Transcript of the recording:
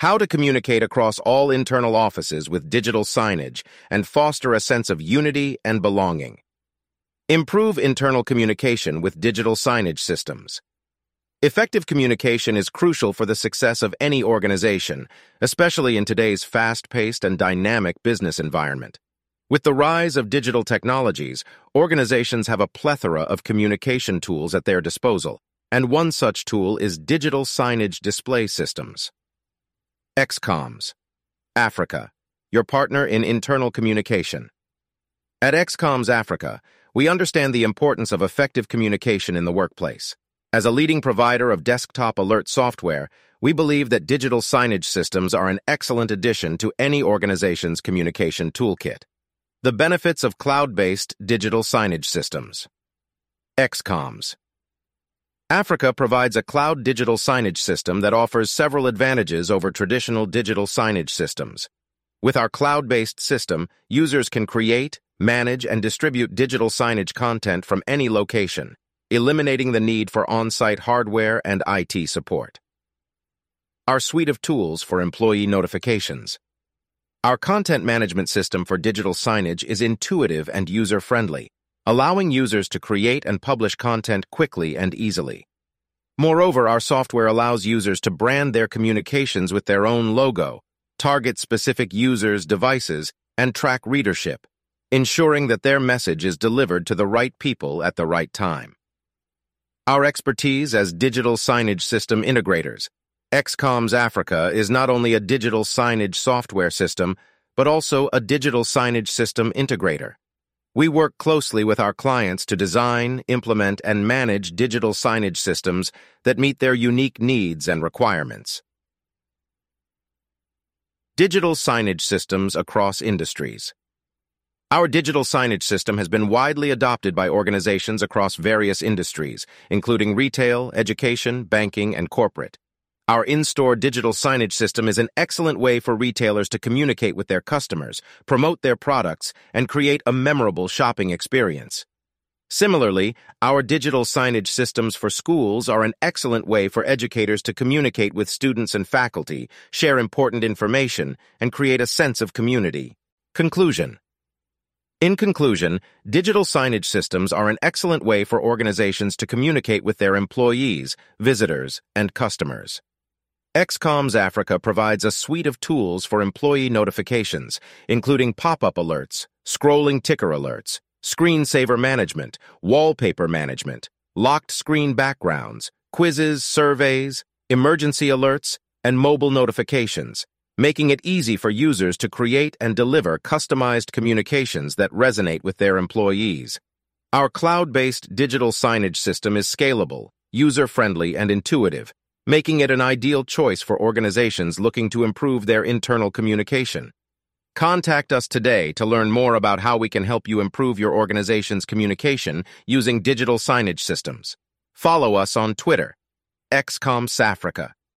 How to communicate across all internal offices with digital signage and foster a sense of unity and belonging. Improve internal communication with digital signage systems. Effective communication is crucial for the success of any organization, especially in today's fast-paced and dynamic business environment. With the rise of digital technologies, organizations have a plethora of communication tools at their disposal, and one such tool is digital signage display systems. XComms, Africa, your partner in internal communication. At XComms Africa, we understand the importance of effective communication in the workplace. As a leading provider of desktop alert software, we believe that digital signage systems are an excellent addition to any organization's communication toolkit. The benefits of cloud-based digital signage systems. XComms. Africa provides a cloud digital signage system that offers several advantages over traditional digital signage systems. With our cloud-based system, users can create, manage, and distribute digital signage content from any location, eliminating the need for on-site hardware and IT support. Our suite of tools for employee notifications. Our content management system for digital signage is intuitive and user-friendly, allowing users to create and publish content quickly and easily. Moreover, our software allows users to brand their communications with their own logo, target specific users' devices, and track readership, ensuring that their message is delivered to the right people at the right time. Our expertise as digital signage system integrators. XComms Africa is not only a digital signage software system, but also a digital signage system integrator. We work closely with our clients to design, implement, and manage digital signage systems that meet their unique needs and requirements. Digital signage systems across industries. Our digital signage system has been widely adopted by organizations across various industries, including retail, education, banking, and corporate. Our in-store digital signage system is an excellent way for retailers to communicate with their customers, promote their products, and create a memorable shopping experience. Similarly, our digital signage systems for schools are an excellent way for educators to communicate with students and faculty, share important information, and create a sense of community. Conclusion in conclusion, digital signage systems are an excellent way for organizations to communicate with their employees, visitors, and customers. XComms Africa provides a suite of tools for employee notifications, including pop-up alerts, scrolling ticker alerts, screensaver management, wallpaper management, locked screen backgrounds, quizzes, surveys, emergency alerts, and mobile notifications, making it easy for users to create and deliver customized communications that resonate with their employees. Our cloud-based digital signage system is scalable, user-friendly, and intuitive, making it an ideal choice for organizations looking to improve their internal communication. Contact us today to learn more about how we can help you improve your organization's communication using digital signage systems. Follow us on Twitter, XComms Africa.